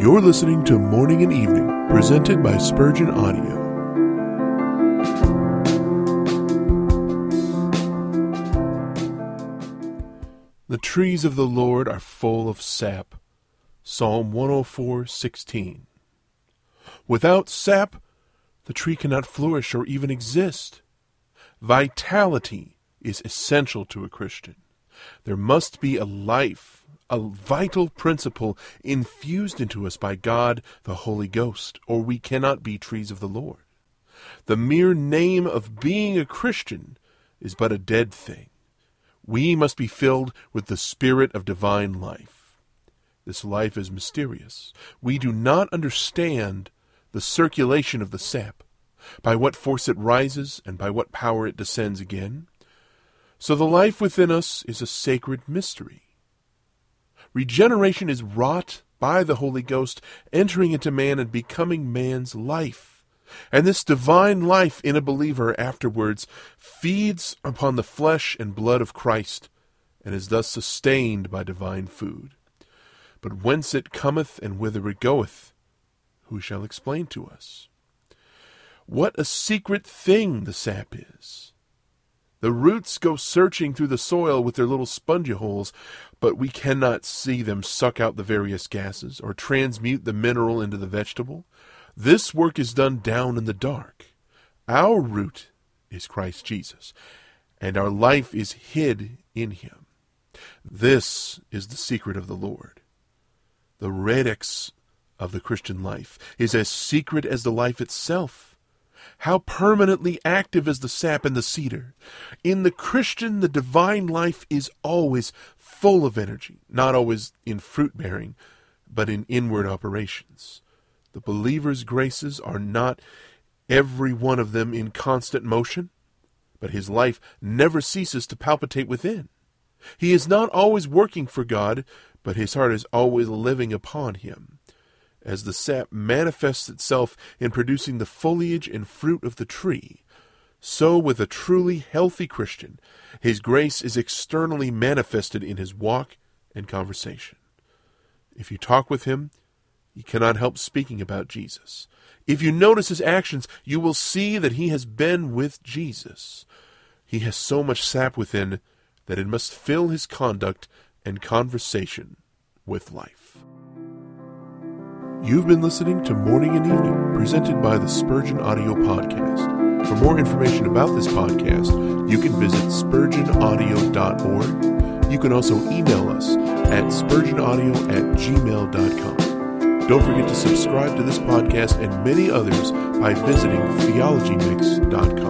You're listening to Morning and Evening, presented by Spurgeon Audio. The trees of the Lord are full of sap. Psalm 104:16. Without sap, the tree cannot flourish or even exist. Vitality is essential to a Christian. There must be a life, a vital principle infused into us by God the Holy Ghost, or we cannot be trees of the Lord. The mere name of being a Christian is but a dead thing. We must be filled with the Spirit of divine life. This life is mysterious. We do not understand the circulation of the sap, by what force it rises and by what power it descends again. So the life within us is a sacred mystery. Regeneration is wrought by the Holy Ghost entering into man and becoming man's life. And this divine life in a believer afterwards feeds upon the flesh and blood of Christ, and is thus sustained by divine food. But whence it cometh and whither it goeth, who shall explain to us? What a secret thing the sap is! The roots go searching through the soil with their little spongioles, but we cannot see them suck out the various gases or transmute the mineral into the vegetable. This work is done down in the dark. Our root is Christ Jesus, and our life is hid in him. This is the secret of the Lord. The radix of the Christian life is as secret as the life itself. How permanently active is the sap in the cedar. In the Christian, the divine life is always full of energy, not always in fruit bearing, but in inward operations. The believer's graces are not every one of them in constant motion, but his life never ceases to palpitate within. He is not always working for God, but his heart is always living upon him. As the sap manifests itself in producing the foliage and fruit of the tree, so with a truly healthy Christian, his grace is externally manifested in his walk and conversation. If you talk with him, you cannot help speaking about Jesus. If you notice his actions, you will see that he has been with Jesus. He has so much sap within that it must fill his conduct and conversation with life. You've been listening to Morning and Evening, presented by the Spurgeon Audio Podcast. For more information about this podcast, you can visit spurgeonaudio.org. You can also email us at spurgeonaudio at gmail.com. Don't forget to subscribe to this podcast and many others by visiting theologymix.com.